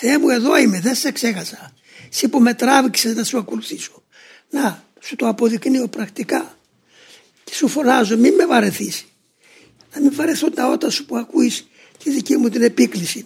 Θεέ μου εδώ είμαι, δεν σε ξέχασα. Εσύ που με τράβηξες να σου ακολουθήσω. Να, σου το αποδεικνύω πρακτικά. Και σου φωνάζω, μην με βαρεθείς. Να μην βαρεθώ τα ότα σου που ακούεις τη δική μου την επίκληση.